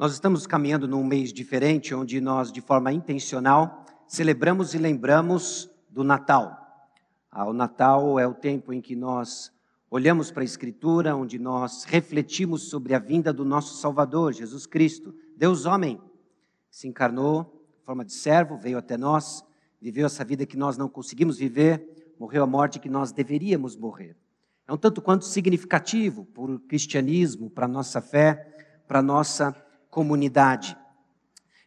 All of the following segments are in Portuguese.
Nós estamos caminhando num mês diferente, onde nós, de forma intencional, celebramos e lembramos do Natal. Ah, o Natal é o tempo em que nós olhamos para a Escritura, onde nós refletimos sobre a vinda do nosso Salvador, Jesus Cristo, Deus homem, se encarnou em forma de servo, veio até nós, viveu essa vida que nós não conseguimos viver, morreu a morte que nós deveríamos morrer. É um tanto quanto significativo para o cristianismo, para a nossa fé, para a nossa comunidade.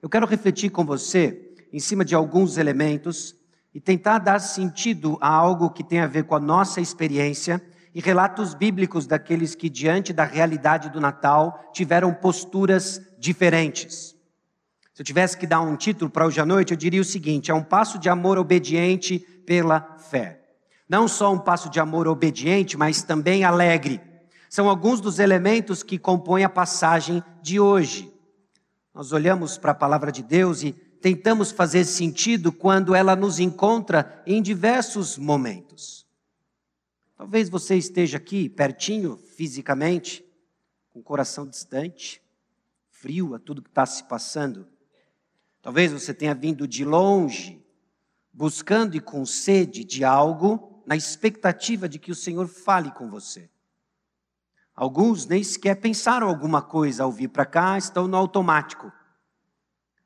Eu quero refletir com você em cima de alguns elementos e tentar dar sentido a algo que tem a ver com a nossa experiência e relatos bíblicos daqueles que, diante da realidade do Natal, tiveram posturas diferentes. Se eu tivesse que dar um título para hoje à noite, eu diria o seguinte: é um passo de amor obediente pela fé. Não só um passo de amor obediente, mas também alegre. São alguns dos elementos que compõem a passagem de hoje. Nós olhamos para a palavra de Deus e tentamos fazer sentido quando ela nos encontra em diversos momentos. Talvez você esteja aqui pertinho fisicamente, com o coração distante, frio a tudo que está se passando. Talvez você tenha vindo de longe, buscando e com sede de algo, na expectativa de que o Senhor fale com você. Alguns nem sequer pensaram alguma coisa ao vir para cá, estão no automático,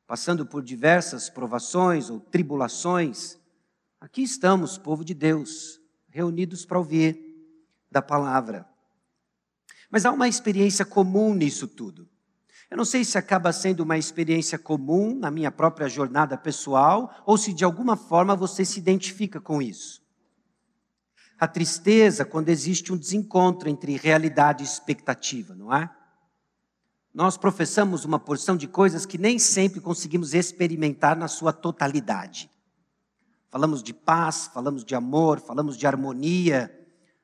passando por diversas provações ou tribulações. Aqui estamos, povo de Deus, reunidos para ouvir da palavra. Mas há uma experiência comum nisso tudo. Eu não sei se acaba sendo uma experiência comum na minha própria jornada pessoal ou se de alguma forma você se identifica com isso a tristeza quando existe um desencontro entre realidade e expectativa, não é? Nós professamos uma porção de coisas que nem sempre conseguimos experimentar na sua totalidade. Falamos de paz, falamos de amor, falamos de harmonia,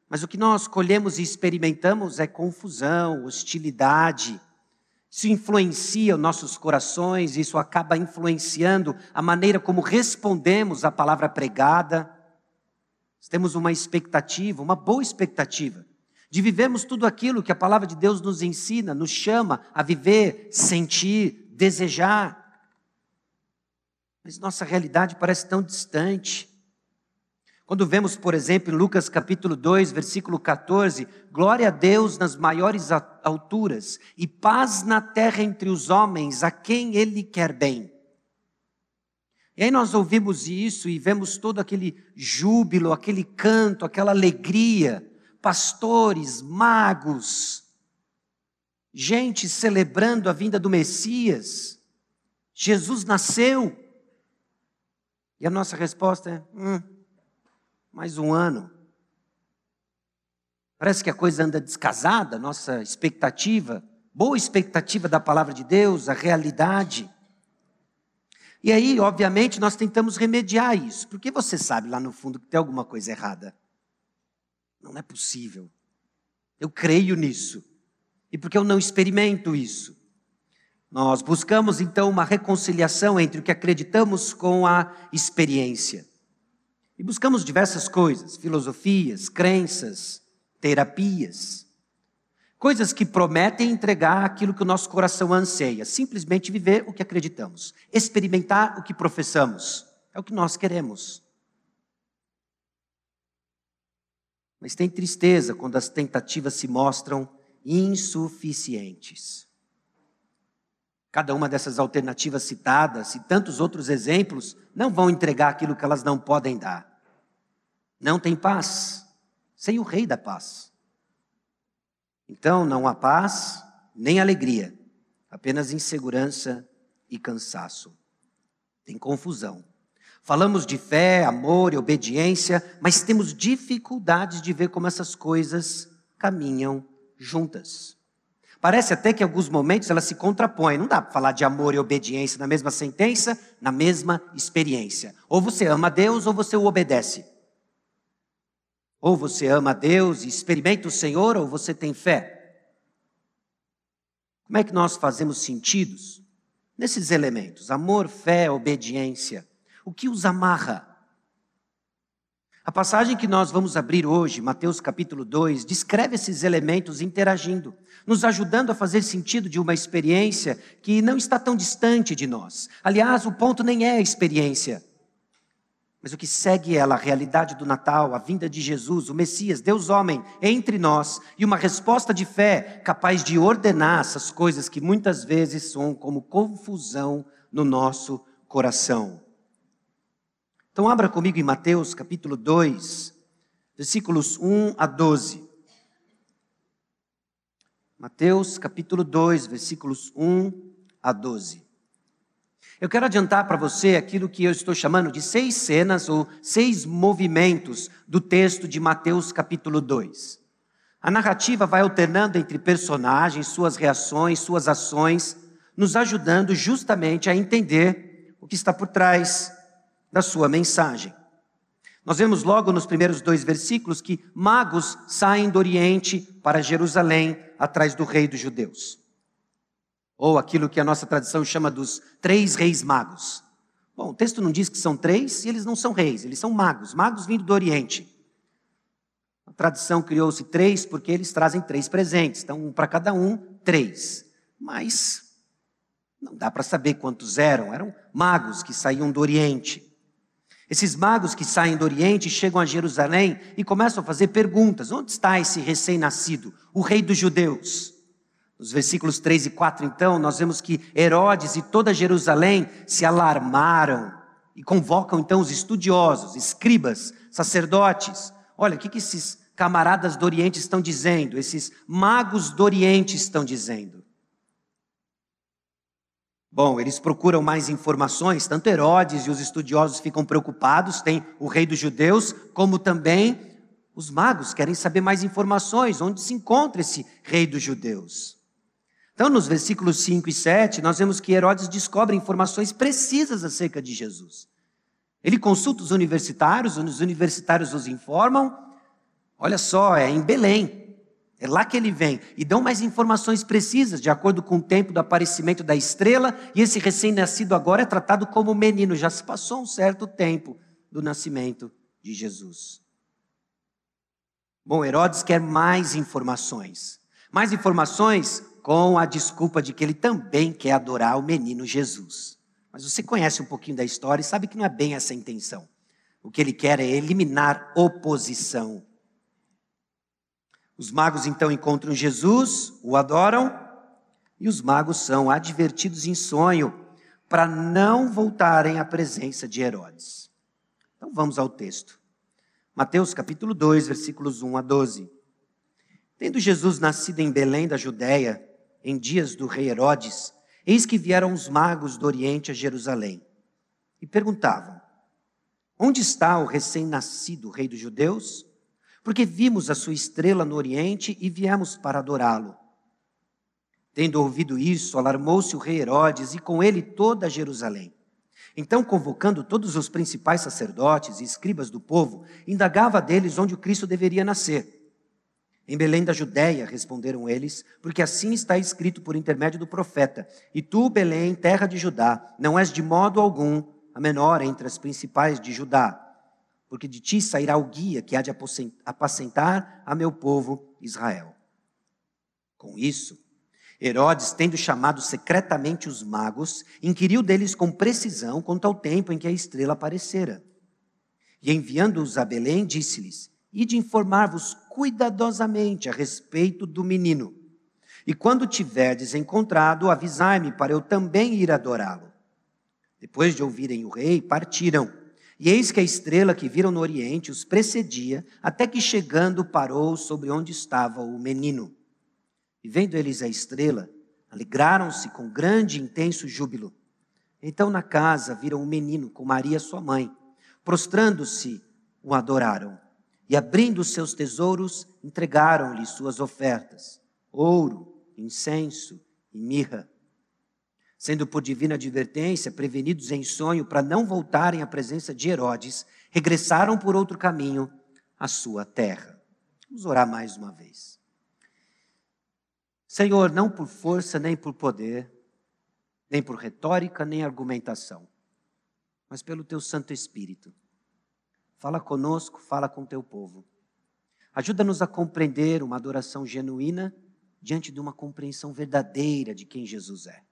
mas o que nós colhemos e experimentamos é confusão, hostilidade. Isso influencia os nossos corações, isso acaba influenciando a maneira como respondemos à palavra pregada temos uma expectativa, uma boa expectativa, de vivermos tudo aquilo que a palavra de Deus nos ensina, nos chama a viver, sentir, desejar. Mas nossa realidade parece tão distante. Quando vemos, por exemplo, em Lucas capítulo 2, versículo 14, glória a Deus nas maiores alturas e paz na terra entre os homens a quem ele quer bem. E aí nós ouvimos isso e vemos todo aquele júbilo, aquele canto, aquela alegria, pastores, magos, gente celebrando a vinda do Messias. Jesus nasceu. E a nossa resposta é: hum, mais um ano. Parece que a coisa anda descasada, nossa expectativa, boa expectativa da palavra de Deus, a realidade. E aí, obviamente, nós tentamos remediar isso, porque você sabe lá no fundo que tem alguma coisa errada. Não é possível. Eu creio nisso. E porque eu não experimento isso? Nós buscamos então uma reconciliação entre o que acreditamos com a experiência. E buscamos diversas coisas, filosofias, crenças, terapias. Coisas que prometem entregar aquilo que o nosso coração anseia, simplesmente viver o que acreditamos, experimentar o que professamos. É o que nós queremos. Mas tem tristeza quando as tentativas se mostram insuficientes. Cada uma dessas alternativas citadas e tantos outros exemplos não vão entregar aquilo que elas não podem dar. Não tem paz sem o Rei da Paz. Então não há paz nem alegria, apenas insegurança e cansaço. Tem confusão. Falamos de fé, amor e obediência, mas temos dificuldades de ver como essas coisas caminham juntas. Parece até que em alguns momentos elas se contrapõem. Não dá para falar de amor e obediência na mesma sentença, na mesma experiência. Ou você ama Deus ou você o obedece. Ou você ama Deus e experimenta o Senhor, ou você tem fé. Como é que nós fazemos sentidos nesses elementos? Amor, fé, obediência. O que os amarra? A passagem que nós vamos abrir hoje, Mateus capítulo 2, descreve esses elementos interagindo, nos ajudando a fazer sentido de uma experiência que não está tão distante de nós. Aliás, o ponto nem é a experiência, mas o que segue ela, a realidade do Natal, a vinda de Jesus, o Messias, Deus homem, entre nós, e uma resposta de fé capaz de ordenar essas coisas que muitas vezes são como confusão no nosso coração. Então, abra comigo em Mateus capítulo 2, versículos 1 a 12. Mateus capítulo 2, versículos 1 a 12. Eu quero adiantar para você aquilo que eu estou chamando de seis cenas ou seis movimentos do texto de Mateus capítulo 2. A narrativa vai alternando entre personagens, suas reações, suas ações, nos ajudando justamente a entender o que está por trás da sua mensagem. Nós vemos logo nos primeiros dois versículos que magos saem do Oriente para Jerusalém atrás do rei dos judeus. Ou aquilo que a nossa tradição chama dos três reis magos. Bom, o texto não diz que são três e eles não são reis, eles são magos, magos vindo do Oriente. A tradição criou-se três porque eles trazem três presentes, então um para cada um, três. Mas não dá para saber quantos eram, eram magos que saíam do Oriente. Esses magos que saem do Oriente chegam a Jerusalém e começam a fazer perguntas: onde está esse recém-nascido, o rei dos judeus? Nos versículos 3 e 4, então, nós vemos que Herodes e toda Jerusalém se alarmaram e convocam então os estudiosos, escribas, sacerdotes. Olha, o que, que esses camaradas do Oriente estão dizendo? Esses magos do Oriente estão dizendo. Bom, eles procuram mais informações, tanto Herodes e os estudiosos ficam preocupados, tem o rei dos judeus, como também os magos querem saber mais informações, onde se encontra esse rei dos judeus. Então, nos versículos 5 e 7, nós vemos que Herodes descobre informações precisas acerca de Jesus. Ele consulta os universitários, os universitários os informam. Olha só, é em Belém. É lá que ele vem. E dão mais informações precisas, de acordo com o tempo do aparecimento da estrela. E esse recém-nascido agora é tratado como menino. Já se passou um certo tempo do nascimento de Jesus. Bom, Herodes quer mais informações. Mais informações com a desculpa de que ele também quer adorar o menino Jesus. Mas você conhece um pouquinho da história e sabe que não é bem essa a intenção. O que ele quer é eliminar oposição os magos então encontram Jesus, o adoram, e os magos são advertidos em sonho para não voltarem à presença de Herodes. Então vamos ao texto. Mateus capítulo 2, versículos 1 a 12. Tendo Jesus nascido em Belém da Judéia, em dias do rei Herodes, eis que vieram os magos do Oriente a Jerusalém e perguntavam: Onde está o recém-nascido rei dos judeus? porque vimos a sua estrela no Oriente e viemos para adorá-lo. Tendo ouvido isso, alarmou-se o rei Herodes e com ele toda Jerusalém. Então, convocando todos os principais sacerdotes e escribas do povo, indagava deles onde o Cristo deveria nascer. Em Belém da Judéia, responderam eles, porque assim está escrito por intermédio do profeta: E tu, Belém, terra de Judá, não és de modo algum a menor entre as principais de Judá porque de ti sairá o guia que há de apacentar a meu povo Israel. Com isso, Herodes, tendo chamado secretamente os magos, inquiriu deles com precisão quanto ao tempo em que a estrela aparecera. E enviando-os a Belém, disse-lhes: Ide informar-vos cuidadosamente a respeito do menino. E quando tiverdes encontrado, avisai-me para eu também ir adorá-lo. Depois de ouvirem o rei, partiram. E eis que a estrela que viram no oriente os precedia, até que chegando parou sobre onde estava o menino. E vendo eles a estrela, alegraram-se com grande e intenso júbilo. Então na casa viram o menino com Maria sua mãe. Prostrando-se, o adoraram. E abrindo seus tesouros, entregaram-lhe suas ofertas: ouro, incenso e mirra sendo por divina advertência prevenidos em sonho para não voltarem à presença de Herodes, regressaram por outro caminho à sua terra. Vamos orar mais uma vez. Senhor, não por força nem por poder, nem por retórica nem argumentação, mas pelo teu Santo Espírito. Fala conosco, fala com teu povo. Ajuda-nos a compreender uma adoração genuína diante de uma compreensão verdadeira de quem Jesus é.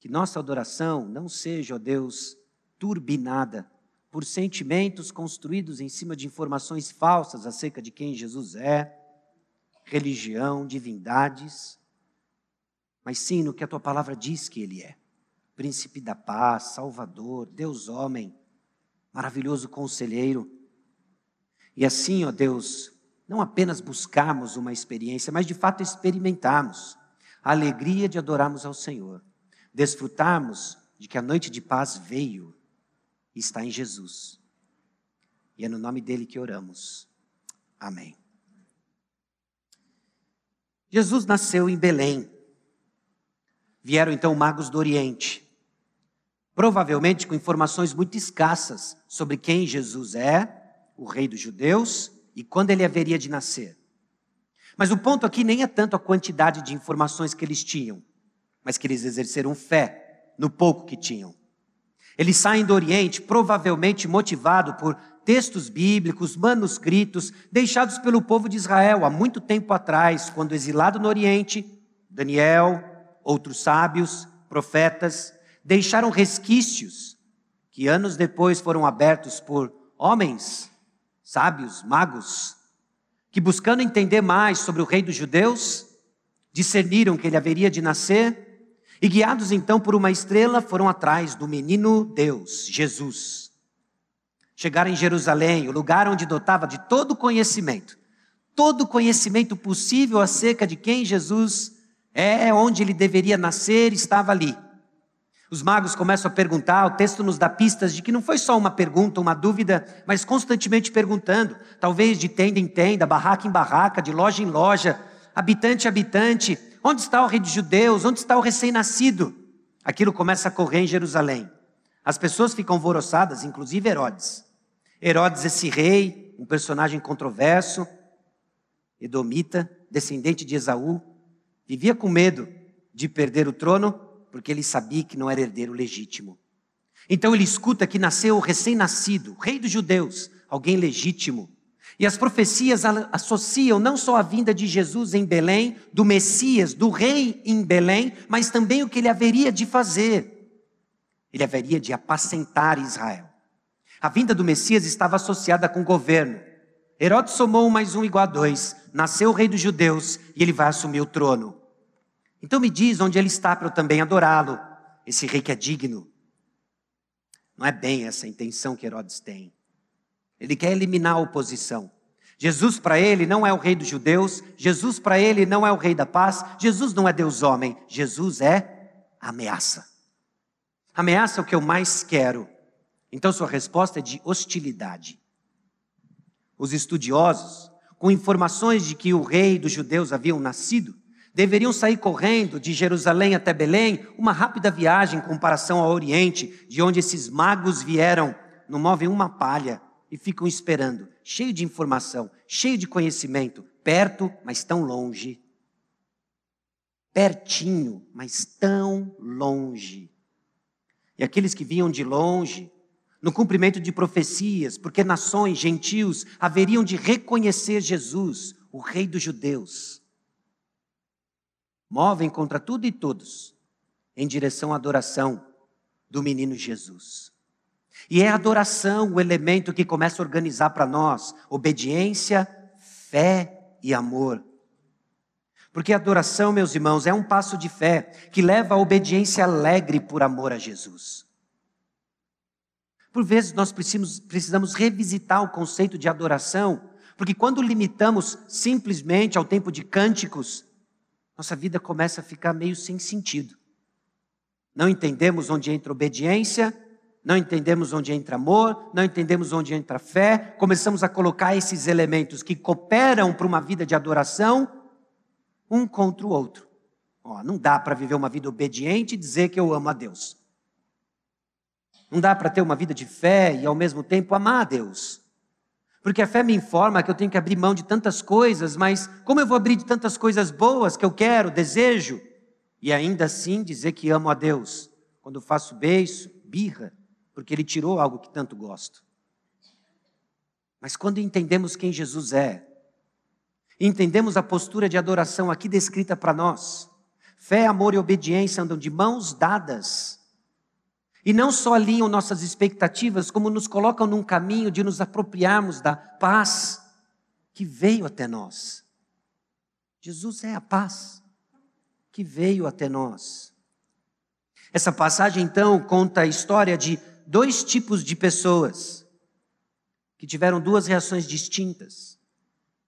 Que nossa adoração não seja, ó Deus, turbinada por sentimentos construídos em cima de informações falsas acerca de quem Jesus é, religião, divindades, mas sim no que a tua palavra diz que ele é: príncipe da paz, salvador, Deus homem, maravilhoso conselheiro. E assim, ó Deus, não apenas buscarmos uma experiência, mas de fato experimentarmos a alegria de adorarmos ao Senhor, desfrutarmos de que a noite de paz veio e está em Jesus. E é no nome dele que oramos. Amém. Jesus nasceu em Belém. Vieram então magos do Oriente, provavelmente com informações muito escassas sobre quem Jesus é, o rei dos judeus, e quando ele haveria de nascer. Mas o ponto aqui nem é tanto a quantidade de informações que eles tinham, mas que eles exerceram fé no pouco que tinham. Eles saem do Oriente, provavelmente motivado por textos bíblicos, manuscritos, deixados pelo povo de Israel há muito tempo atrás, quando exilado no Oriente, Daniel, outros sábios, profetas, deixaram resquícios que anos depois foram abertos por homens sábios, magos, que buscando entender mais sobre o rei dos judeus, discerniram que ele haveria de nascer e, guiados então por uma estrela, foram atrás do menino Deus, Jesus. Chegaram em Jerusalém, o lugar onde dotava de todo conhecimento, todo conhecimento possível acerca de quem Jesus é, onde ele deveria nascer, estava ali. Os magos começam a perguntar, o texto nos dá pistas de que não foi só uma pergunta, uma dúvida, mas constantemente perguntando, talvez de tenda em tenda, barraca em barraca, de loja em loja, habitante em habitante, onde está o rei dos judeus, onde está o recém-nascido? Aquilo começa a correr em Jerusalém. As pessoas ficam alvoroçadas, inclusive Herodes. Herodes, esse rei, um personagem controverso, edomita, descendente de Esaú, vivia com medo de perder o trono porque ele sabia que não era herdeiro legítimo. Então ele escuta que nasceu o recém-nascido, rei dos judeus, alguém legítimo. E as profecias associam não só a vinda de Jesus em Belém, do Messias, do rei em Belém, mas também o que ele haveria de fazer. Ele haveria de apacentar Israel. A vinda do Messias estava associada com o governo. Herodes somou um mais um igual a dois. Nasceu o rei dos judeus e ele vai assumir o trono. Então me diz onde ele está para eu também adorá-lo, esse rei que é digno. Não é bem essa a intenção que Herodes tem. Ele quer eliminar a oposição. Jesus para ele não é o rei dos judeus, Jesus para ele não é o rei da paz, Jesus não é Deus homem, Jesus é ameaça. Ameaça é o que eu mais quero. Então sua resposta é de hostilidade. Os estudiosos, com informações de que o rei dos judeus haviam nascido, deveriam sair correndo de Jerusalém até Belém, uma rápida viagem em comparação ao Oriente, de onde esses magos vieram, não movem uma palha e ficam esperando, cheio de informação, cheio de conhecimento, perto, mas tão longe. Pertinho, mas tão longe. E aqueles que vinham de longe, no cumprimento de profecias, porque nações, gentios, haveriam de reconhecer Jesus, o Rei dos Judeus movem contra tudo e todos em direção à adoração do menino Jesus. E é a adoração o elemento que começa a organizar para nós obediência, fé e amor. Porque a adoração, meus irmãos, é um passo de fé que leva à obediência alegre por amor a Jesus. Por vezes nós precisamos, precisamos revisitar o conceito de adoração, porque quando limitamos simplesmente ao tempo de cânticos, nossa vida começa a ficar meio sem sentido. Não entendemos onde entra obediência, não entendemos onde entra amor, não entendemos onde entra fé, começamos a colocar esses elementos que cooperam para uma vida de adoração, um contra o outro. Ó, não dá para viver uma vida obediente e dizer que eu amo a Deus. Não dá para ter uma vida de fé e ao mesmo tempo amar a Deus. Porque a fé me informa que eu tenho que abrir mão de tantas coisas, mas como eu vou abrir de tantas coisas boas que eu quero, desejo, e ainda assim dizer que amo a Deus? Quando faço beiço, birra, porque Ele tirou algo que tanto gosto. Mas quando entendemos quem Jesus é, entendemos a postura de adoração aqui descrita para nós, fé, amor e obediência andam de mãos dadas. E não só alinham nossas expectativas, como nos colocam num caminho de nos apropriarmos da paz que veio até nós. Jesus é a paz que veio até nós. Essa passagem, então, conta a história de dois tipos de pessoas que tiveram duas reações distintas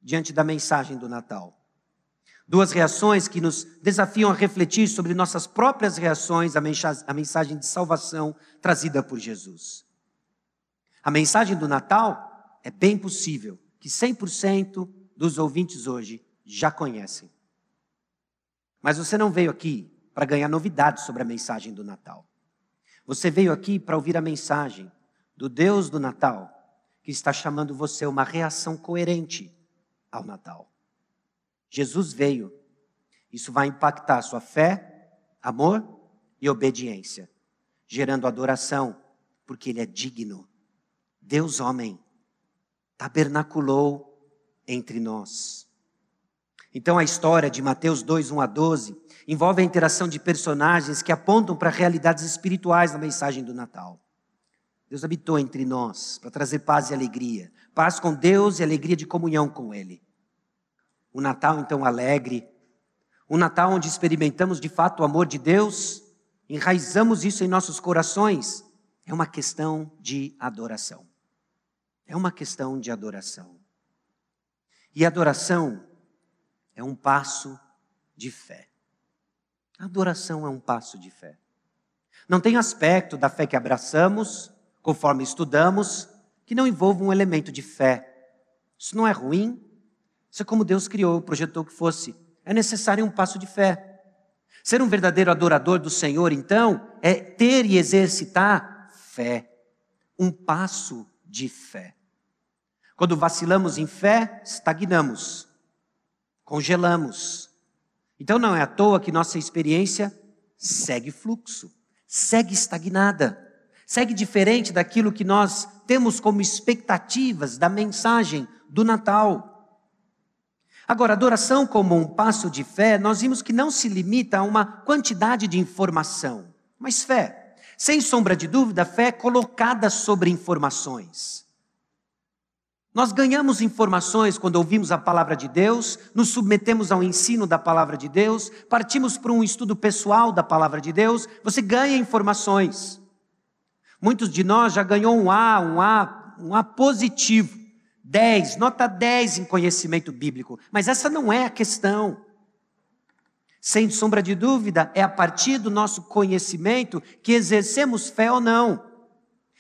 diante da mensagem do Natal. Duas reações que nos desafiam a refletir sobre nossas próprias reações à mensagem de salvação trazida por Jesus. A mensagem do Natal é bem possível que 100% dos ouvintes hoje já conhecem. Mas você não veio aqui para ganhar novidades sobre a mensagem do Natal. Você veio aqui para ouvir a mensagem do Deus do Natal, que está chamando você a uma reação coerente ao Natal. Jesus veio. Isso vai impactar sua fé, amor e obediência, gerando adoração, porque Ele é digno. Deus, homem, tabernaculou entre nós. Então a história de Mateus 2, 1 a 12 envolve a interação de personagens que apontam para realidades espirituais na mensagem do Natal. Deus habitou entre nós para trazer paz e alegria, paz com Deus e alegria de comunhão com Ele. O Natal, então, alegre, um Natal onde experimentamos de fato o amor de Deus, enraizamos isso em nossos corações, é uma questão de adoração. É uma questão de adoração. E adoração é um passo de fé. Adoração é um passo de fé. Não tem aspecto da fé que abraçamos, conforme estudamos, que não envolva um elemento de fé. Isso não é ruim. Isso é como Deus criou, projetou que fosse. É necessário um passo de fé. Ser um verdadeiro adorador do Senhor, então, é ter e exercitar fé. Um passo de fé. Quando vacilamos em fé, estagnamos congelamos. Então não é à toa que nossa experiência segue fluxo, segue estagnada, segue diferente daquilo que nós temos como expectativas da mensagem do Natal. Agora, adoração como um passo de fé, nós vimos que não se limita a uma quantidade de informação, mas fé. Sem sombra de dúvida, fé colocada sobre informações. Nós ganhamos informações quando ouvimos a palavra de Deus, nos submetemos ao ensino da palavra de Deus, partimos para um estudo pessoal da palavra de Deus, você ganha informações. Muitos de nós já ganhou um A, um A, um A positivo, 10, nota 10 em conhecimento bíblico, mas essa não é a questão. Sem sombra de dúvida, é a partir do nosso conhecimento que exercemos fé ou não.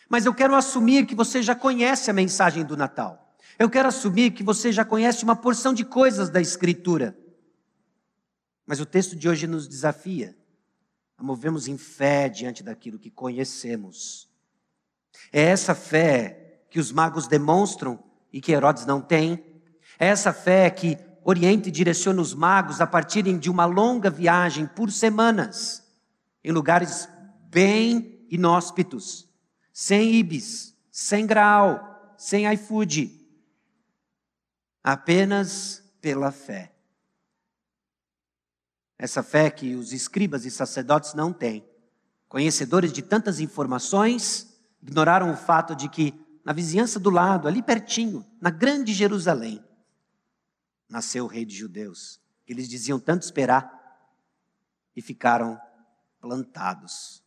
Mas eu quero assumir que você já conhece a mensagem do Natal. Eu quero assumir que você já conhece uma porção de coisas da Escritura. Mas o texto de hoje nos desafia a movermos em fé diante daquilo que conhecemos. É essa fé que os magos demonstram e que Herodes não tem. É essa fé que orienta e direciona os magos a partirem de uma longa viagem por semanas, em lugares bem inóspitos sem Ibis, sem Grau, sem iFood, apenas pela fé. Essa fé que os escribas e sacerdotes não têm, conhecedores de tantas informações, ignoraram o fato de que na vizinhança do lado, ali pertinho, na grande Jerusalém, nasceu o rei de judeus, eles diziam tanto esperar, e ficaram plantados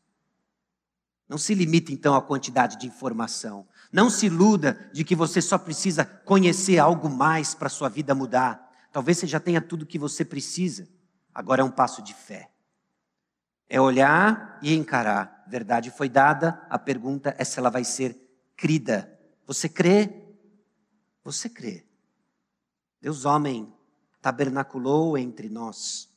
não se limite então à quantidade de informação. Não se iluda de que você só precisa conhecer algo mais para sua vida mudar. Talvez você já tenha tudo o que você precisa. Agora é um passo de fé. É olhar e encarar. Verdade foi dada, a pergunta é se ela vai ser crida. Você crê? Você crê. Deus, homem, tabernaculou entre nós.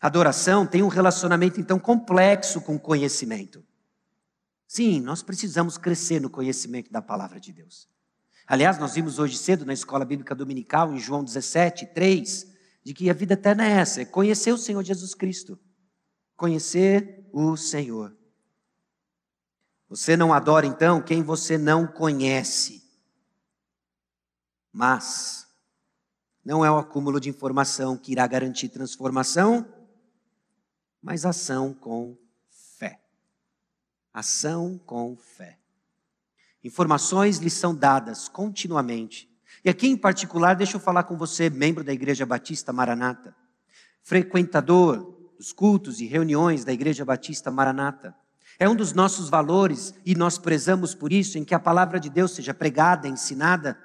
Adoração tem um relacionamento então complexo com conhecimento. Sim, nós precisamos crescer no conhecimento da palavra de Deus. Aliás, nós vimos hoje cedo na escola bíblica dominical, em João 17, 3, de que a vida eterna é essa: é conhecer o Senhor Jesus Cristo. Conhecer o Senhor. Você não adora então quem você não conhece. Mas não é o acúmulo de informação que irá garantir transformação, mas ação com fé. Ação com fé. Informações lhes são dadas continuamente. E aqui em particular, deixa eu falar com você, membro da Igreja Batista Maranata, frequentador dos cultos e reuniões da Igreja Batista Maranata. É um dos nossos valores e nós prezamos por isso, em que a palavra de Deus seja pregada, ensinada,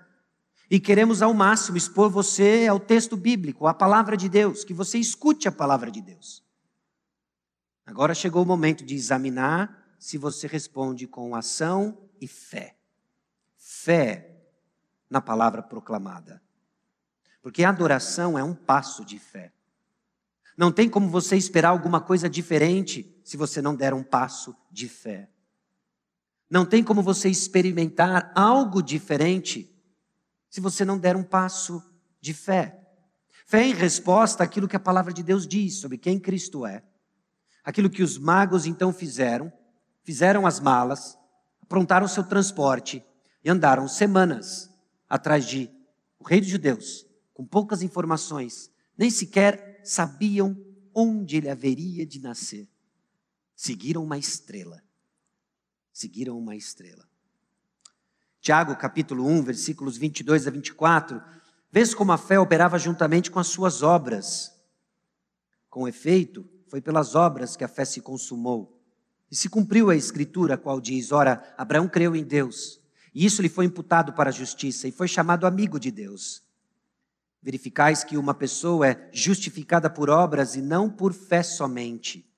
e queremos ao máximo expor você ao texto bíblico, à palavra de Deus, que você escute a palavra de Deus. Agora chegou o momento de examinar se você responde com ação e fé. Fé na palavra proclamada. Porque a adoração é um passo de fé. Não tem como você esperar alguma coisa diferente se você não der um passo de fé. Não tem como você experimentar algo diferente se você não der um passo de fé. Fé em resposta àquilo que a palavra de Deus diz sobre quem Cristo é. Aquilo que os magos então fizeram, fizeram as malas, aprontaram seu transporte e andaram semanas atrás de o rei dos judeus, com poucas informações, nem sequer sabiam onde ele haveria de nascer. Seguiram uma estrela. Seguiram uma estrela. Tiago, capítulo 1, versículos 22 a 24, vês como a fé operava juntamente com as suas obras. Com efeito, foi pelas obras que a fé se consumou. E se cumpriu a escritura, qual diz: Ora, Abraão creu em Deus, e isso lhe foi imputado para a justiça, e foi chamado amigo de Deus. Verificais que uma pessoa é justificada por obras e não por fé somente.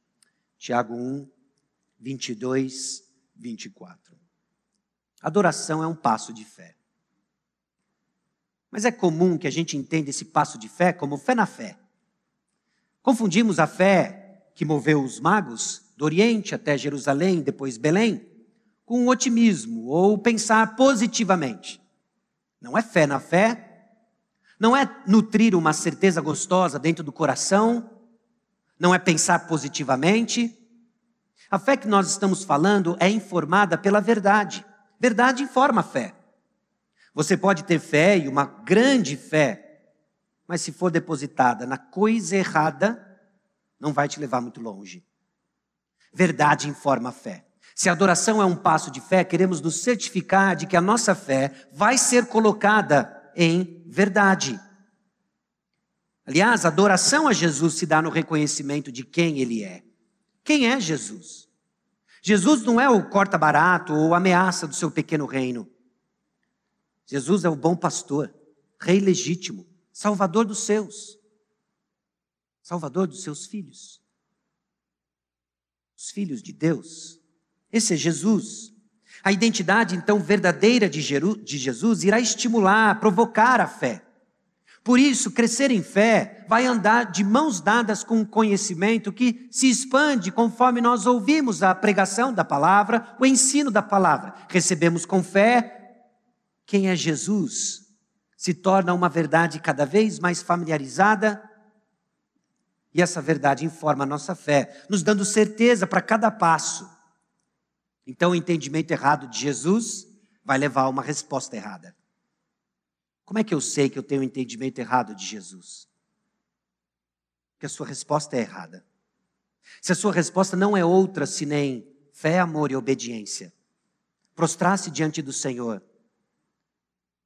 Tiago 1, 22, 24. Adoração é um passo de fé. Mas é comum que a gente entenda esse passo de fé como fé na fé. Confundimos a fé que moveu os magos do Oriente até Jerusalém, depois Belém, com otimismo ou pensar positivamente. Não é fé na fé, não é nutrir uma certeza gostosa dentro do coração, não é pensar positivamente. A fé que nós estamos falando é informada pela verdade. Verdade informa a fé. Você pode ter fé e uma grande fé, mas se for depositada na coisa errada, não vai te levar muito longe. Verdade informa a fé. Se a adoração é um passo de fé, queremos nos certificar de que a nossa fé vai ser colocada em verdade. Aliás, a adoração a Jesus se dá no reconhecimento de quem Ele é. Quem é Jesus? Jesus não é o corta-barato ou ameaça do seu pequeno reino. Jesus é o bom pastor, rei legítimo, salvador dos seus, salvador dos seus filhos os filhos de Deus. Esse é Jesus. A identidade, então, verdadeira de Jesus irá estimular, provocar a fé. Por isso, crescer em fé vai andar de mãos dadas com o conhecimento que se expande conforme nós ouvimos a pregação da palavra, o ensino da palavra. Recebemos com fé quem é Jesus, se torna uma verdade cada vez mais familiarizada e essa verdade informa a nossa fé, nos dando certeza para cada passo. Então, o entendimento errado de Jesus vai levar a uma resposta errada. Como é que eu sei que eu tenho um entendimento errado de Jesus? Porque a sua resposta é errada. Se a sua resposta não é outra senão fé, amor e obediência, prostrar-se diante do Senhor,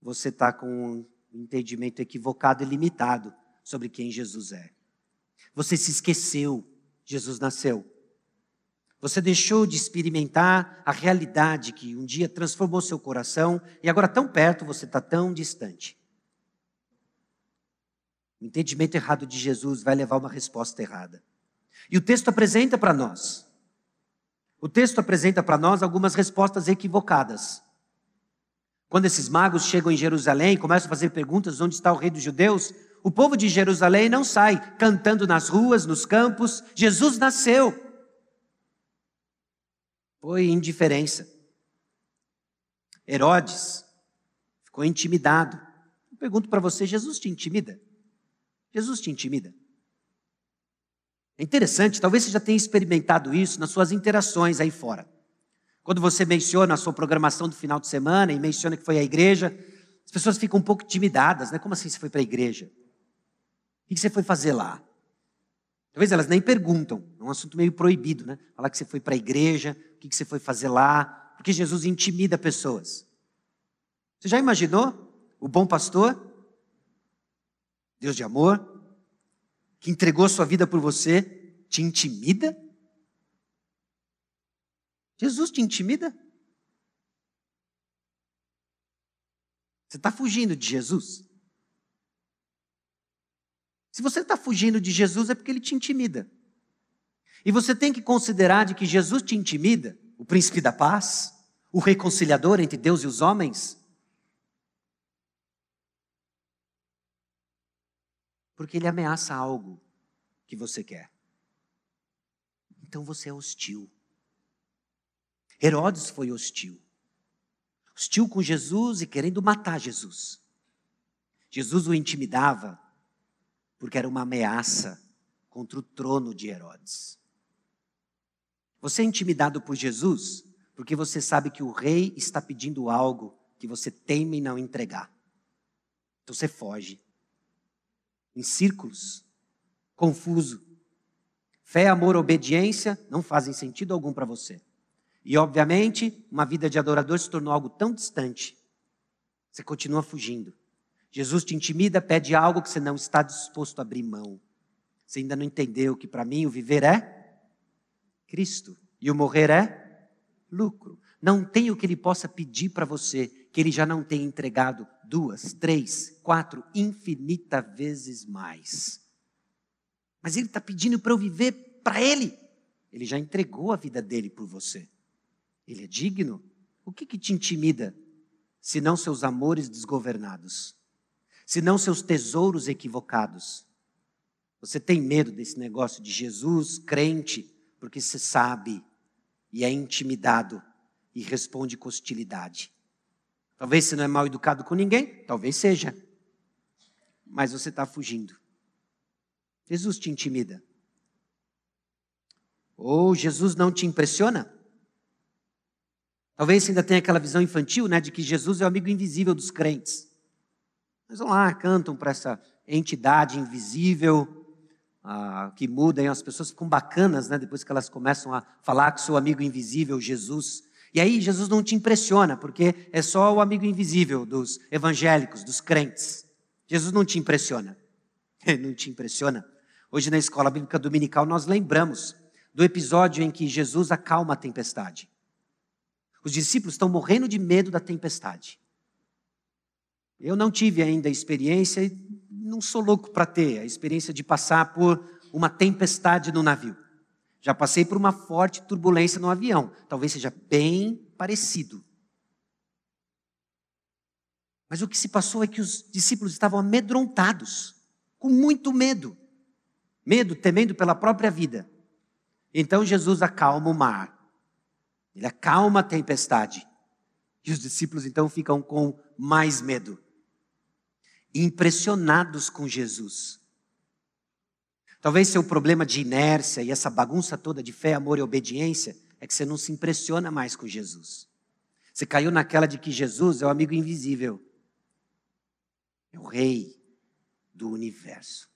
você está com um entendimento equivocado e limitado sobre quem Jesus é. Você se esqueceu, Jesus nasceu. Você deixou de experimentar a realidade que um dia transformou seu coração e agora tão perto você está tão distante. O entendimento errado de Jesus vai levar uma resposta errada. E o texto apresenta para nós. O texto apresenta para nós algumas respostas equivocadas. Quando esses magos chegam em Jerusalém e começam a fazer perguntas: onde está o rei dos judeus? O povo de Jerusalém não sai cantando nas ruas, nos campos. Jesus nasceu. Foi indiferença. Herodes ficou intimidado. Eu pergunto para você: Jesus te intimida? Jesus te intimida? É interessante, talvez você já tenha experimentado isso nas suas interações aí fora. Quando você menciona a sua programação do final de semana e menciona que foi à igreja, As pessoas ficam um pouco intimidadas, né? Como assim você foi para a igreja? O que você foi fazer lá? Talvez elas nem perguntam, é um assunto meio proibido, né? Falar que você foi para a igreja, o que você foi fazer lá, porque Jesus intimida pessoas. Você já imaginou o bom pastor, Deus de amor, que entregou sua vida por você, te intimida? Jesus te intimida? Você está fugindo de Jesus? Se você está fugindo de Jesus é porque ele te intimida. E você tem que considerar de que Jesus te intimida, o príncipe da paz, o reconciliador entre Deus e os homens, porque ele ameaça algo que você quer. Então você é hostil. Herodes foi hostil. Hostil com Jesus e querendo matar Jesus. Jesus o intimidava porque era uma ameaça contra o trono de Herodes. Você é intimidado por Jesus porque você sabe que o rei está pedindo algo que você teme em não entregar. Então você foge em círculos, confuso. Fé, amor, obediência não fazem sentido algum para você. E, obviamente, uma vida de adorador se tornou algo tão distante. Você continua fugindo. Jesus te intimida, pede algo que você não está disposto a abrir mão. Você ainda não entendeu que para mim o viver é Cristo e o morrer é lucro. Não tem o que ele possa pedir para você que ele já não tenha entregado duas, três, quatro, infinita vezes mais. Mas ele está pedindo para eu viver para ele. Ele já entregou a vida dele por você. Ele é digno. O que, que te intimida? Se não seus amores desgovernados, se não seus tesouros equivocados. Você tem medo desse negócio de Jesus, crente, porque você sabe e é intimidado e responde com hostilidade. Talvez você não é mal educado com ninguém, talvez seja. Mas você está fugindo. Jesus te intimida. Ou Jesus não te impressiona? Talvez você ainda tenha aquela visão infantil, né, de que Jesus é o amigo invisível dos crentes. Mas vão lá, cantam para essa entidade invisível, ah, que muda, e as pessoas ficam bacanas, né, depois que elas começam a falar que seu amigo invisível, Jesus. E aí Jesus não te impressiona, porque é só o amigo invisível dos evangélicos, dos crentes. Jesus não te impressiona. Não te impressiona. Hoje na escola bíblica dominical nós lembramos do episódio em que Jesus acalma a tempestade. Os discípulos estão morrendo de medo da tempestade. Eu não tive ainda experiência, e não sou louco para ter a experiência de passar por uma tempestade no navio. Já passei por uma forte turbulência no avião. Talvez seja bem parecido. Mas o que se passou é que os discípulos estavam amedrontados, com muito medo. Medo, temendo pela própria vida. Então Jesus acalma o mar. Ele acalma a tempestade. E os discípulos então ficam com mais medo. Impressionados com Jesus. Talvez seu problema de inércia e essa bagunça toda de fé, amor e obediência é que você não se impressiona mais com Jesus. Você caiu naquela de que Jesus é o amigo invisível, é o rei do universo,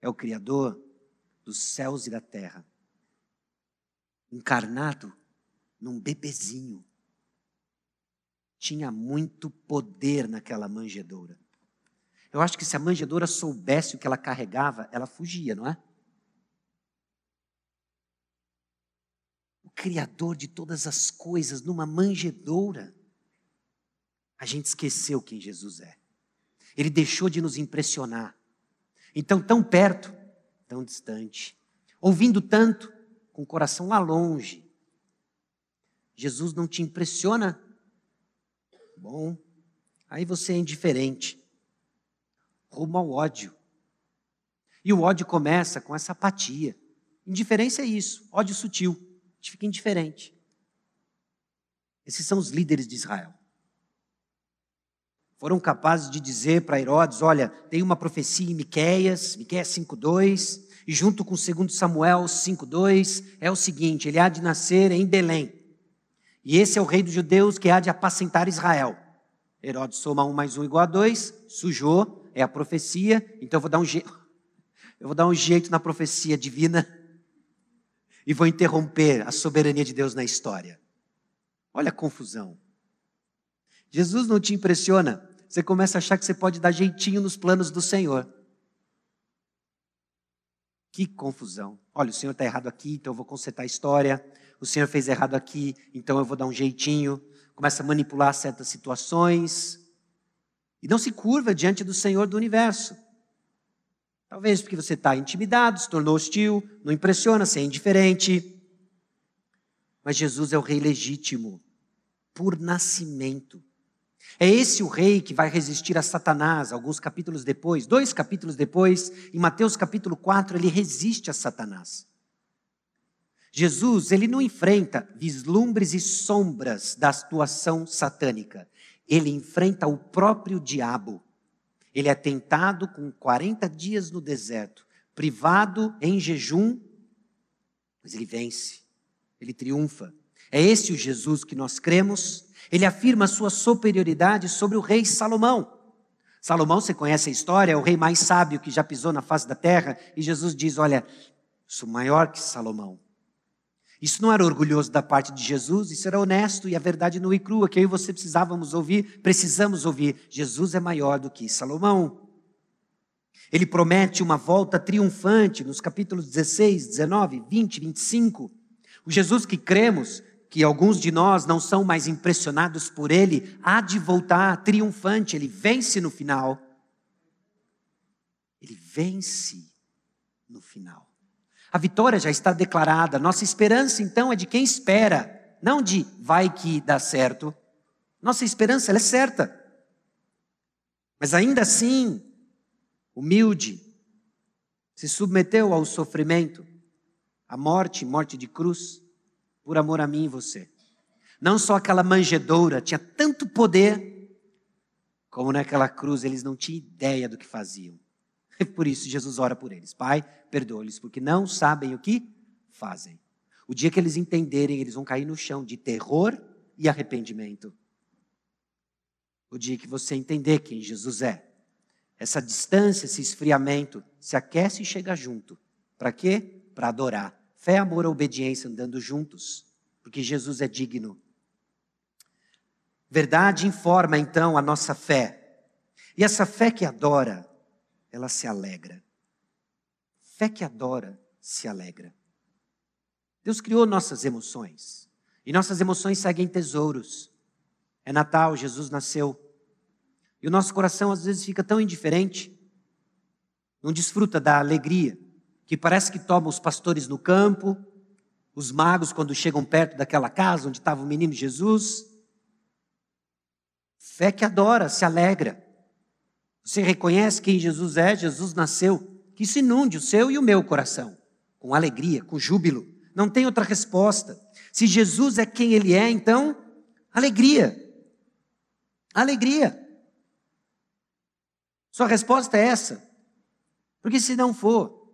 é o Criador dos céus e da terra, encarnado num bebezinho. Tinha muito poder naquela manjedoura. Eu acho que se a manjedoura soubesse o que ela carregava, ela fugia, não é? O Criador de todas as coisas numa manjedoura. A gente esqueceu quem Jesus é. Ele deixou de nos impressionar. Então, tão perto, tão distante. Ouvindo tanto, com o coração lá longe. Jesus não te impressiona? Bom, aí você é indiferente rumo ao ódio. E o ódio começa com essa apatia. Indiferença é isso, ódio sutil. A gente fica indiferente. Esses são os líderes de Israel. Foram capazes de dizer para Herodes: olha, tem uma profecia em Miquéias, Miquéias 5,2, e junto com 2 Samuel 5,2, é o seguinte: ele há de nascer em Belém. E esse é o rei dos judeus que há de apacentar Israel. Herodes soma um mais um igual a dois, sujou, é a profecia, então eu vou dar um jeito. Eu vou dar um jeito na profecia divina e vou interromper a soberania de Deus na história. Olha a confusão. Jesus não te impressiona. Você começa a achar que você pode dar jeitinho nos planos do Senhor. Que confusão. Olha, o Senhor está errado aqui, então eu vou consertar a história. O Senhor fez errado aqui, então eu vou dar um jeitinho. Começa a manipular certas situações. E não se curva diante do Senhor do universo. Talvez porque você está intimidado, se tornou hostil, não impressiona, você é indiferente. Mas Jesus é o rei legítimo, por nascimento. É esse o rei que vai resistir a Satanás, alguns capítulos depois, dois capítulos depois, em Mateus capítulo 4, ele resiste a Satanás. Jesus, ele não enfrenta vislumbres e sombras da atuação satânica. Ele enfrenta o próprio diabo. Ele é tentado com 40 dias no deserto, privado em jejum, mas ele vence, ele triunfa. É esse o Jesus que nós cremos. Ele afirma sua superioridade sobre o rei Salomão. Salomão, você conhece a história, é o rei mais sábio que já pisou na face da terra, e Jesus diz: Olha, sou maior que Salomão. Isso não era orgulhoso da parte de Jesus, isso era honesto e a verdade nua e crua, que eu e você precisávamos ouvir, precisamos ouvir. Jesus é maior do que Salomão. Ele promete uma volta triunfante nos capítulos 16, 19, 20, 25. O Jesus que cremos, que alguns de nós não são mais impressionados por ele, há de voltar triunfante, ele vence no final. Ele vence no final. A vitória já está declarada. Nossa esperança, então, é de quem espera, não de vai que dá certo. Nossa esperança é certa. Mas ainda assim, humilde, se submeteu ao sofrimento, à morte, morte de cruz, por amor a mim e você. Não só aquela manjedoura tinha tanto poder, como naquela cruz eles não tinham ideia do que faziam. Por isso Jesus ora por eles. Pai, perdoa-lhes, porque não sabem o que fazem. O dia que eles entenderem, eles vão cair no chão de terror e arrependimento. O dia que você entender quem Jesus é, essa distância, esse esfriamento, se aquece e chega junto. Para quê? Para adorar. Fé, amor, obediência andando juntos, porque Jesus é digno. Verdade informa então a nossa fé. E essa fé que adora, ela se alegra. Fé que adora se alegra. Deus criou nossas emoções. E nossas emoções seguem tesouros. É Natal, Jesus nasceu. E o nosso coração às vezes fica tão indiferente, não desfruta da alegria, que parece que toma os pastores no campo, os magos quando chegam perto daquela casa onde estava o menino Jesus. Fé que adora, se alegra. Você reconhece quem Jesus é? Jesus nasceu. Que isso inunde o seu e o meu coração, com alegria, com júbilo. Não tem outra resposta. Se Jesus é quem Ele é, então, alegria. Alegria. Sua resposta é essa. Porque se não for,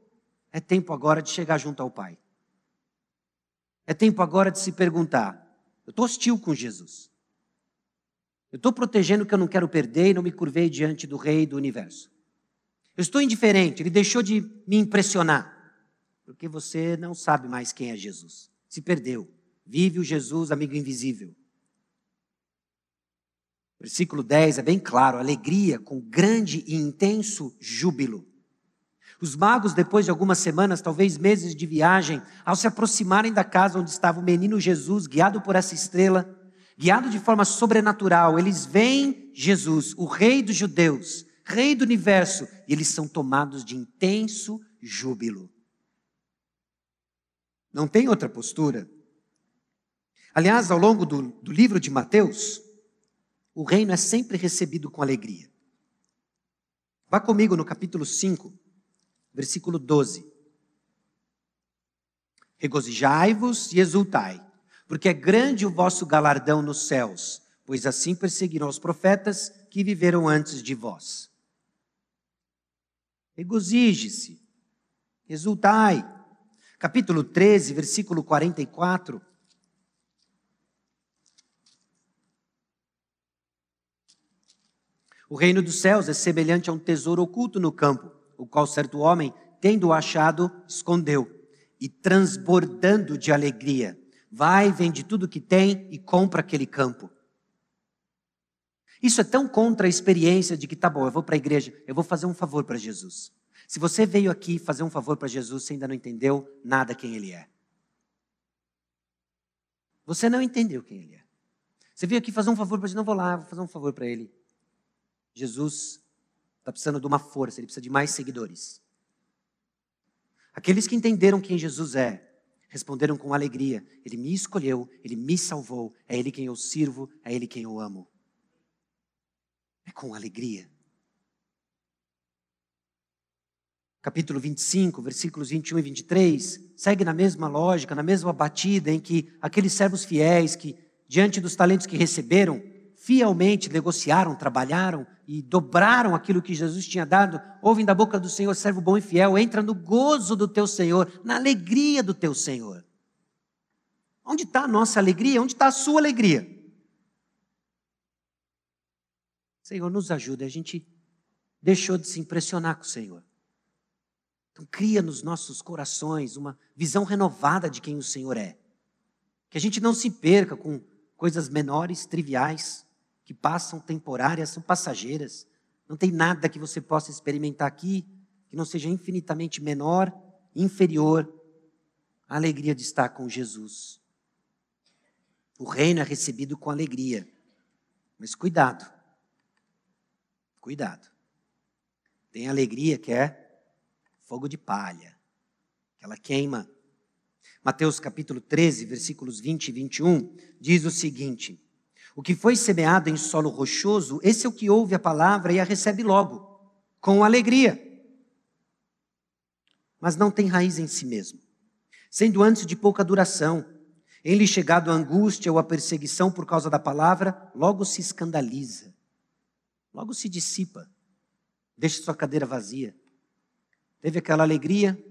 é tempo agora de chegar junto ao Pai. É tempo agora de se perguntar: eu estou hostil com Jesus. Eu estou protegendo o que eu não quero perder e não me curvei diante do Rei do universo. Eu estou indiferente, ele deixou de me impressionar, porque você não sabe mais quem é Jesus. Se perdeu. Vive o Jesus, amigo invisível. Versículo 10 é bem claro: alegria com grande e intenso júbilo. Os magos, depois de algumas semanas, talvez meses de viagem, ao se aproximarem da casa onde estava o menino Jesus, guiado por essa estrela, guiado de forma sobrenatural, eles veem Jesus, o Rei dos Judeus, Rei do universo, e eles são tomados de intenso júbilo. Não tem outra postura. Aliás, ao longo do, do livro de Mateus, o reino é sempre recebido com alegria. Vá comigo no capítulo 5, versículo 12. Regozijai-vos e exultai porque é grande o vosso galardão nos céus, pois assim perseguiram os profetas que viveram antes de vós. Regozije-se, exultai. Capítulo 13, versículo 44. O reino dos céus é semelhante a um tesouro oculto no campo, o qual certo homem, tendo achado, escondeu, e transbordando de alegria, vai, vende tudo que tem e compra aquele campo. Isso é tão contra a experiência de que, tá bom, eu vou para a igreja, eu vou fazer um favor para Jesus. Se você veio aqui fazer um favor para Jesus, você ainda não entendeu nada quem Ele é. Você não entendeu quem Ele é. Você veio aqui fazer um favor para Jesus, não vou lá, vou fazer um favor para Ele. Jesus está precisando de uma força, ele precisa de mais seguidores. Aqueles que entenderam quem Jesus é, responderam com alegria: Ele me escolheu, Ele me salvou, é Ele quem eu sirvo, é Ele quem eu amo. É com alegria. Capítulo 25, versículos 21 e 23, segue na mesma lógica, na mesma batida em que aqueles servos fiéis que, diante dos talentos que receberam, fielmente negociaram, trabalharam e dobraram aquilo que Jesus tinha dado, ouvem da boca do Senhor, servo bom e fiel, entra no gozo do teu Senhor, na alegria do teu Senhor. Onde está a nossa alegria? Onde está a sua alegria? Senhor, nos ajuda. A gente deixou de se impressionar com o Senhor. Então, cria nos nossos corações uma visão renovada de quem o Senhor é. Que a gente não se perca com coisas menores, triviais, que passam temporárias, são passageiras. Não tem nada que você possa experimentar aqui que não seja infinitamente menor, inferior à alegria de estar com Jesus. O reino é recebido com alegria. Mas cuidado. Cuidado. Tem alegria que é fogo de palha, que ela queima. Mateus capítulo 13, versículos 20 e 21, diz o seguinte: o que foi semeado em solo rochoso, esse é o que ouve a palavra e a recebe logo, com alegria. Mas não tem raiz em si mesmo, sendo antes de pouca duração. Em lhe chegado a angústia ou a perseguição por causa da palavra, logo se escandaliza, logo se dissipa, deixa sua cadeira vazia. Teve aquela alegria,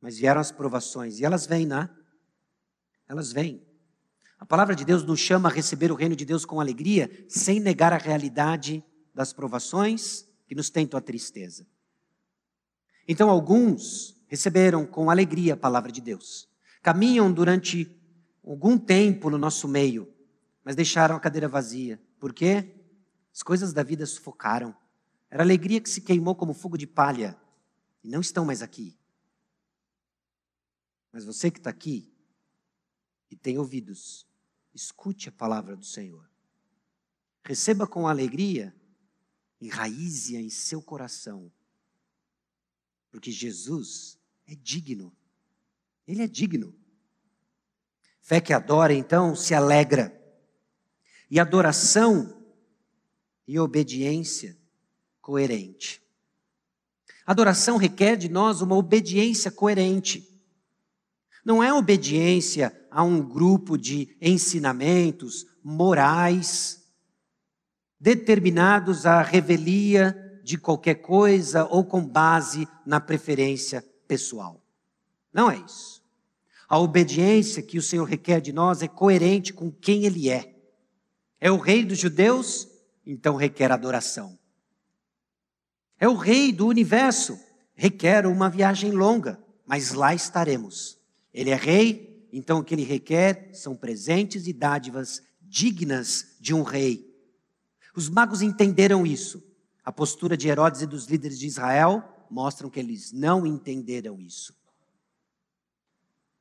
mas vieram as provações, e elas vêm, né? Elas vêm. A palavra de Deus nos chama a receber o reino de Deus com alegria, sem negar a realidade das provações que nos tentam a tristeza. Então, alguns receberam com alegria a palavra de Deus, caminham durante algum tempo no nosso meio, mas deixaram a cadeira vazia. Por quê? As coisas da vida sufocaram. Era alegria que se queimou como fogo de palha e não estão mais aqui. Mas você que está aqui e tem ouvidos, Escute a palavra do Senhor. Receba com alegria, enraize-a em seu coração. Porque Jesus é digno. Ele é digno. Fé que adora, então, se alegra. E adoração e obediência coerente. Adoração requer de nós uma obediência coerente. Não é obediência a um grupo de ensinamentos morais determinados à revelia de qualquer coisa ou com base na preferência pessoal. Não é isso. A obediência que o Senhor requer de nós é coerente com quem Ele é. É o Rei dos judeus, então requer adoração. É o Rei do universo, requer uma viagem longa, mas lá estaremos. Ele é Rei, então o que ele requer são presentes e dádivas dignas de um rei. Os magos entenderam isso. A postura de Herodes e dos líderes de Israel mostram que eles não entenderam isso.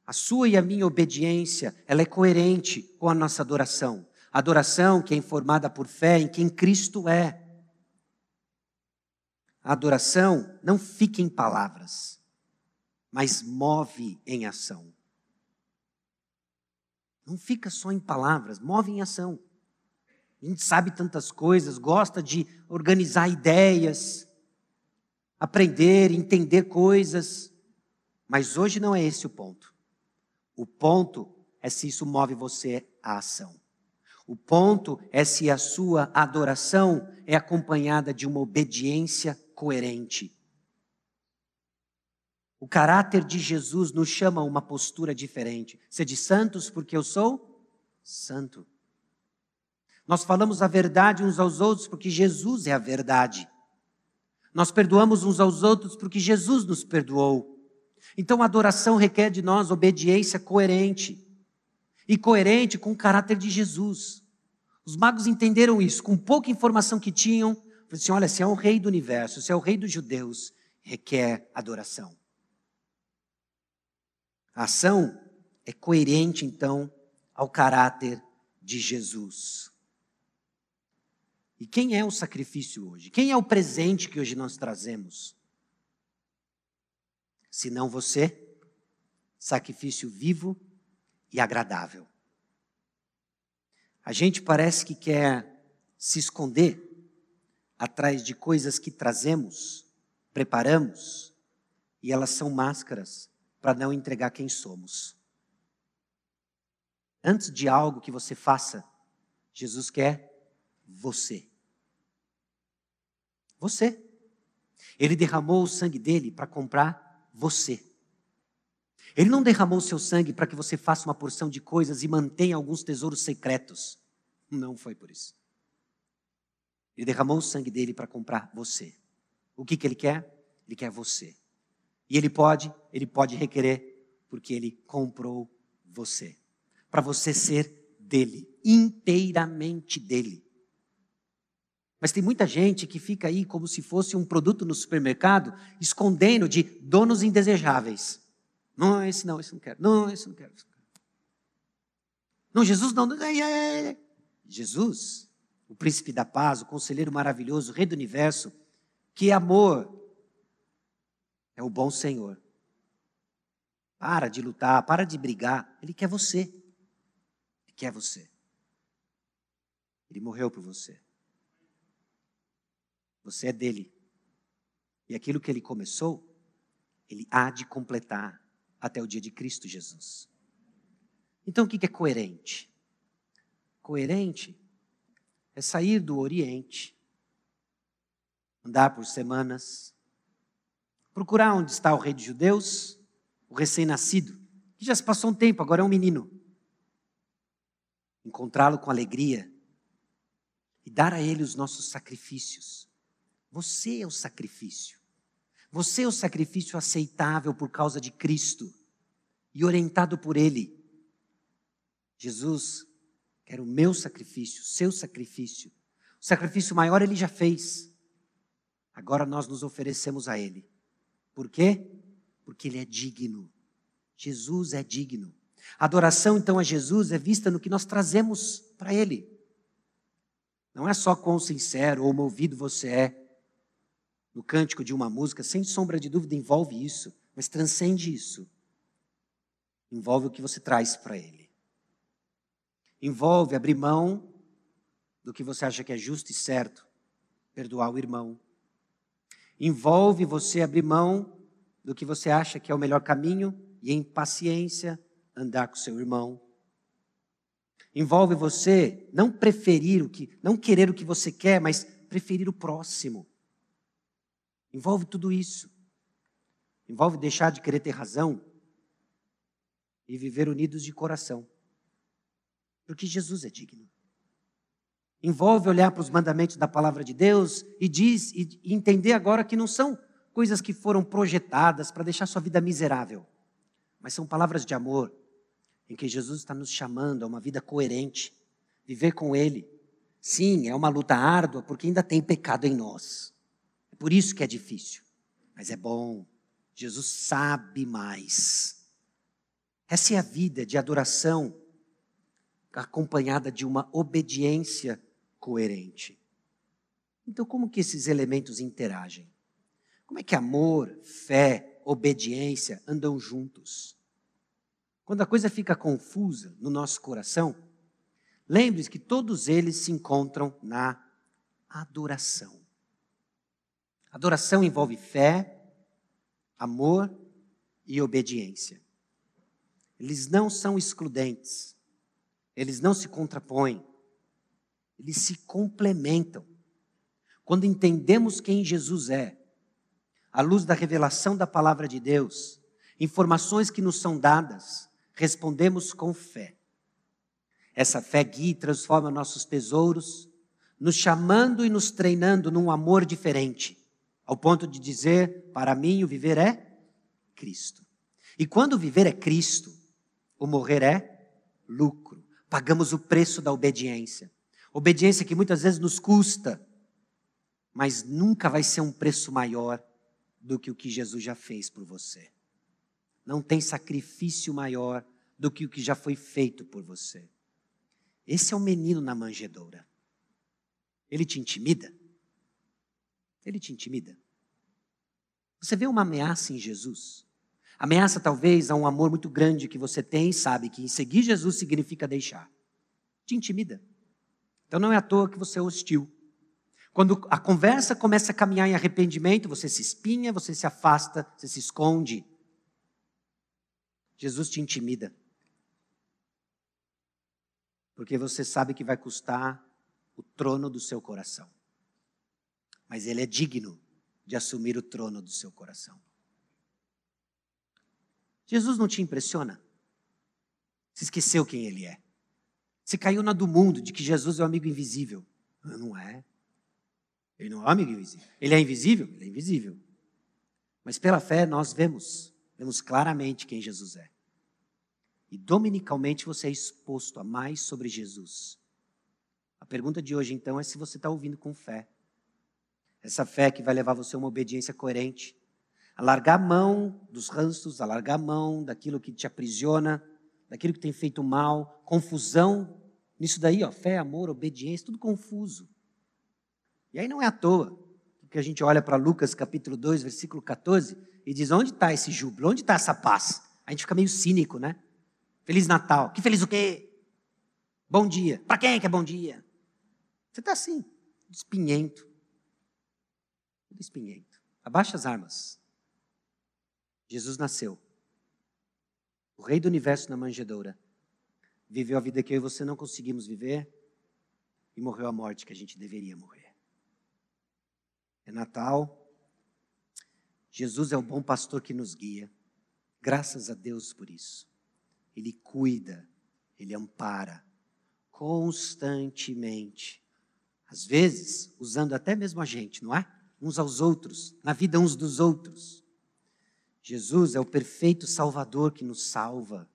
A sua e a minha obediência, ela é coerente com a nossa adoração. A adoração que é informada por fé em quem Cristo é. A adoração não fica em palavras, mas move em ação. Não fica só em palavras, move em ação. A gente sabe tantas coisas, gosta de organizar ideias, aprender, entender coisas, mas hoje não é esse o ponto. O ponto é se isso move você à ação. O ponto é se a sua adoração é acompanhada de uma obediência coerente. O caráter de Jesus nos chama a uma postura diferente. Ser de santos porque eu sou santo. Nós falamos a verdade uns aos outros porque Jesus é a verdade. Nós perdoamos uns aos outros porque Jesus nos perdoou. Então a adoração requer de nós obediência coerente. E coerente com o caráter de Jesus. Os magos entenderam isso, com pouca informação que tinham, assim: olha, se é o rei do universo, se é o rei dos judeus, requer adoração. A ação é coerente, então, ao caráter de Jesus. E quem é o sacrifício hoje? Quem é o presente que hoje nós trazemos? Se não você, sacrifício vivo e agradável. A gente parece que quer se esconder atrás de coisas que trazemos, preparamos, e elas são máscaras para não entregar quem somos. Antes de algo que você faça, Jesus quer você. Você. Ele derramou o sangue dele para comprar você. Ele não derramou o seu sangue para que você faça uma porção de coisas e mantenha alguns tesouros secretos. Não foi por isso. Ele derramou o sangue dele para comprar você. O que, que ele quer? Ele quer você. E ele pode, ele pode requerer, porque ele comprou você. Para você ser dele, inteiramente dele. Mas tem muita gente que fica aí como se fosse um produto no supermercado, escondendo de donos indesejáveis. Não, esse não, esse não quero. Não, esse não quero. Não, não Jesus não. Jesus, o príncipe da paz, o conselheiro maravilhoso, o rei do universo, que amor é o bom Senhor. Para de lutar, para de brigar. Ele quer você. Ele quer você. Ele morreu por você. Você é dele. E aquilo que ele começou, ele há de completar até o dia de Cristo Jesus. Então o que é coerente? Coerente é sair do Oriente, andar por semanas, procurar onde está o rei dos judeus, o recém-nascido, que já se passou um tempo, agora é um menino. Encontrá-lo com alegria e dar a ele os nossos sacrifícios. Você é o sacrifício. Você é o sacrifício aceitável por causa de Cristo e orientado por Ele. Jesus quer o meu sacrifício, o seu sacrifício. O sacrifício maior Ele já fez. Agora nós nos oferecemos a Ele. Por quê? Porque Ele é digno. Jesus é digno. A adoração, então, a Jesus é vista no que nós trazemos para Ele. Não é só quão sincero ou movido você é, no cântico de uma música, sem sombra de dúvida, envolve isso, mas transcende isso. Envolve o que você traz para Ele. Envolve abrir mão do que você acha que é justo e certo, perdoar o irmão. Envolve você abrir mão do que você acha que é o melhor caminho e, em paciência, andar com seu irmão. Envolve você não preferir o que, não querer o que você quer, mas preferir o próximo. Envolve tudo isso. Envolve deixar de querer ter razão e viver unidos de coração. Porque Jesus é digno. Envolve olhar para os mandamentos da palavra de Deus e diz e entender agora que não são coisas que foram projetadas para deixar sua vida miserável, mas são palavras de amor em que Jesus está nos chamando a uma vida coerente, viver com Ele. Sim, é uma luta árdua porque ainda tem pecado em nós. Por isso que é difícil. Mas é bom. Jesus sabe mais. Essa é a vida de adoração acompanhada de uma obediência coerente. Então, como que esses elementos interagem? Como é que amor, fé, obediência andam juntos? Quando a coisa fica confusa no nosso coração, lembre-se que todos eles se encontram na adoração. Adoração envolve fé, amor e obediência. Eles não são excludentes, eles não se contrapõem, eles se complementam. Quando entendemos quem Jesus é, à luz da revelação da palavra de Deus, informações que nos são dadas, respondemos com fé. Essa fé guia e transforma nossos tesouros, nos chamando e nos treinando num amor diferente, ao ponto de dizer: para mim o viver é Cristo. E quando o viver é Cristo, o morrer é lucro. Pagamos o preço da obediência. Obediência que muitas vezes nos custa, mas nunca vai ser um preço maior do que o que Jesus já fez por você. Não tem sacrifício maior do que o que já foi feito por você. Esse é o menino na manjedoura. Ele te intimida? Ele te intimida? Você vê uma ameaça em Jesus? Ameaça talvez a um amor muito grande que você tem e sabe que seguir Jesus significa deixar. Te intimida. Então não é à toa que você é hostil. Quando a conversa começa a caminhar em arrependimento, você se espinha, você se afasta, você se esconde. Jesus te intimida. Porque você sabe que vai custar o trono do seu coração. Mas ele é digno de assumir o trono do seu coração. Jesus não te impressiona? Você esqueceu quem ele é. Você caiu na do mundo de que Jesus é o amigo invisível. Não é. Ele não é um amigo invisível. Ele é invisível? Ele é invisível. Mas pela fé nós vemos, vemos claramente quem Jesus é. E dominicalmente você é exposto a mais sobre Jesus. A pergunta de hoje então é se você está ouvindo com fé. Essa fé que vai levar você a uma obediência coerente, a largar a mão dos ranços, a largar a mão daquilo que te aprisiona, daquilo que tem feito mal, confusão. Nisso daí, ó, fé, amor, obediência, tudo confuso. E aí não é à toa que a gente olha para Lucas capítulo 2, versículo 14, e diz: onde está esse júbilo? Onde está essa paz? A gente fica meio cínico, né? Feliz Natal. Que feliz o quê? Bom dia. Para quem é que é bom dia? Você está assim, espinhento. Tudo espinhento. Abaixa as armas. Jesus nasceu. O rei do universo na manjedoura. Viveu a vida que eu e você não conseguimos viver e morreu a morte que a gente deveria morrer. É Natal. Jesus é o bom pastor que nos guia. Graças a Deus por isso. Ele cuida, ele ampara constantemente. Às vezes, usando até mesmo a gente, não é? Uns aos outros, na vida uns dos outros. Jesus é o perfeito Salvador que nos salva.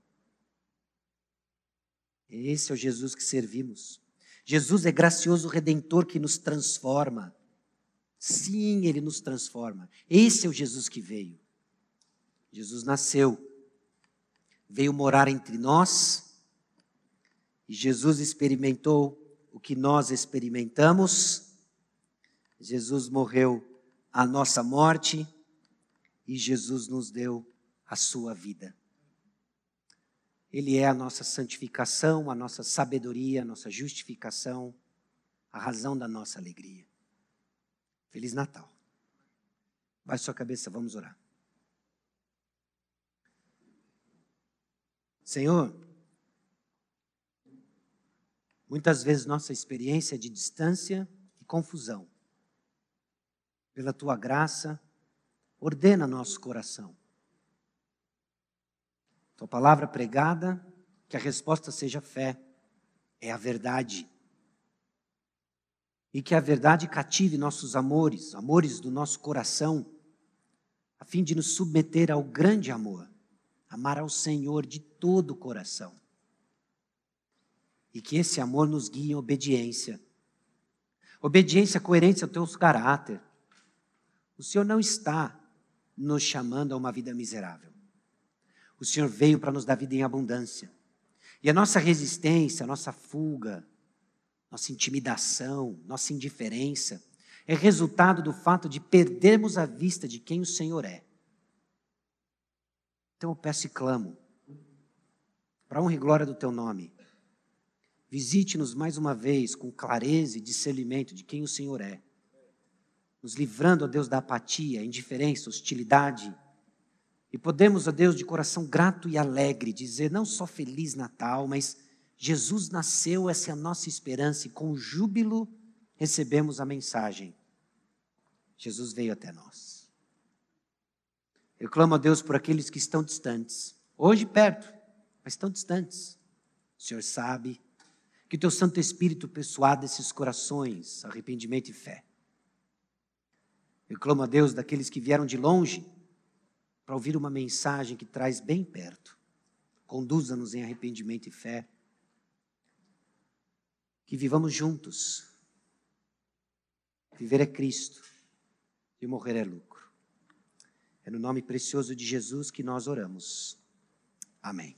Esse é o Jesus que servimos. Jesus é gracioso redentor que nos transforma. Sim, ele nos transforma. Esse é o Jesus que veio. Jesus nasceu, veio morar entre nós, e Jesus experimentou o que nós experimentamos. Jesus morreu a nossa morte e Jesus nos deu a sua vida. Ele é a nossa santificação, a nossa sabedoria, a nossa justificação, a razão da nossa alegria. Feliz Natal. Baixe sua cabeça, vamos orar. Senhor, muitas vezes nossa experiência é de distância e confusão. Pela tua graça, ordena nosso coração. Tua palavra pregada, que a resposta seja fé, é a verdade e que a verdade cative nossos amores, amores do nosso coração, a fim de nos submeter ao grande amor, amar ao Senhor de todo o coração. E que esse amor nos guie em obediência. Obediência coerente ao teu caráter. O Senhor não está nos chamando a uma vida miserável. O Senhor veio para nos dar vida em abundância. E a nossa resistência, a nossa fuga, nossa intimidação, nossa indiferença, é resultado do fato de perdermos a vista de quem o Senhor é. Então eu peço e clamo, para honra e glória do teu nome, visite-nos mais uma vez com clareza e discernimento de quem o Senhor é, nos livrando, ó Deus, da apatia, indiferença, hostilidade, e podemos, ó Deus, de coração grato e alegre, dizer não só Feliz Natal, mas Jesus nasceu, essa é a nossa esperança, e com júbilo recebemos a mensagem. Jesus veio até nós. Eu clamo a Deus por aqueles que estão distantes, hoje perto, mas estão distantes. O Senhor sabe, Que o teu Santo Espírito persuada esses corações, arrependimento e fé. Eu clamo a Deus daqueles que vieram de longe para ouvir uma mensagem que traz bem perto. Conduza-nos em arrependimento e fé. Que vivamos juntos. Viver é Cristo e morrer é lucro. É no nome precioso de Jesus que nós oramos. Amém.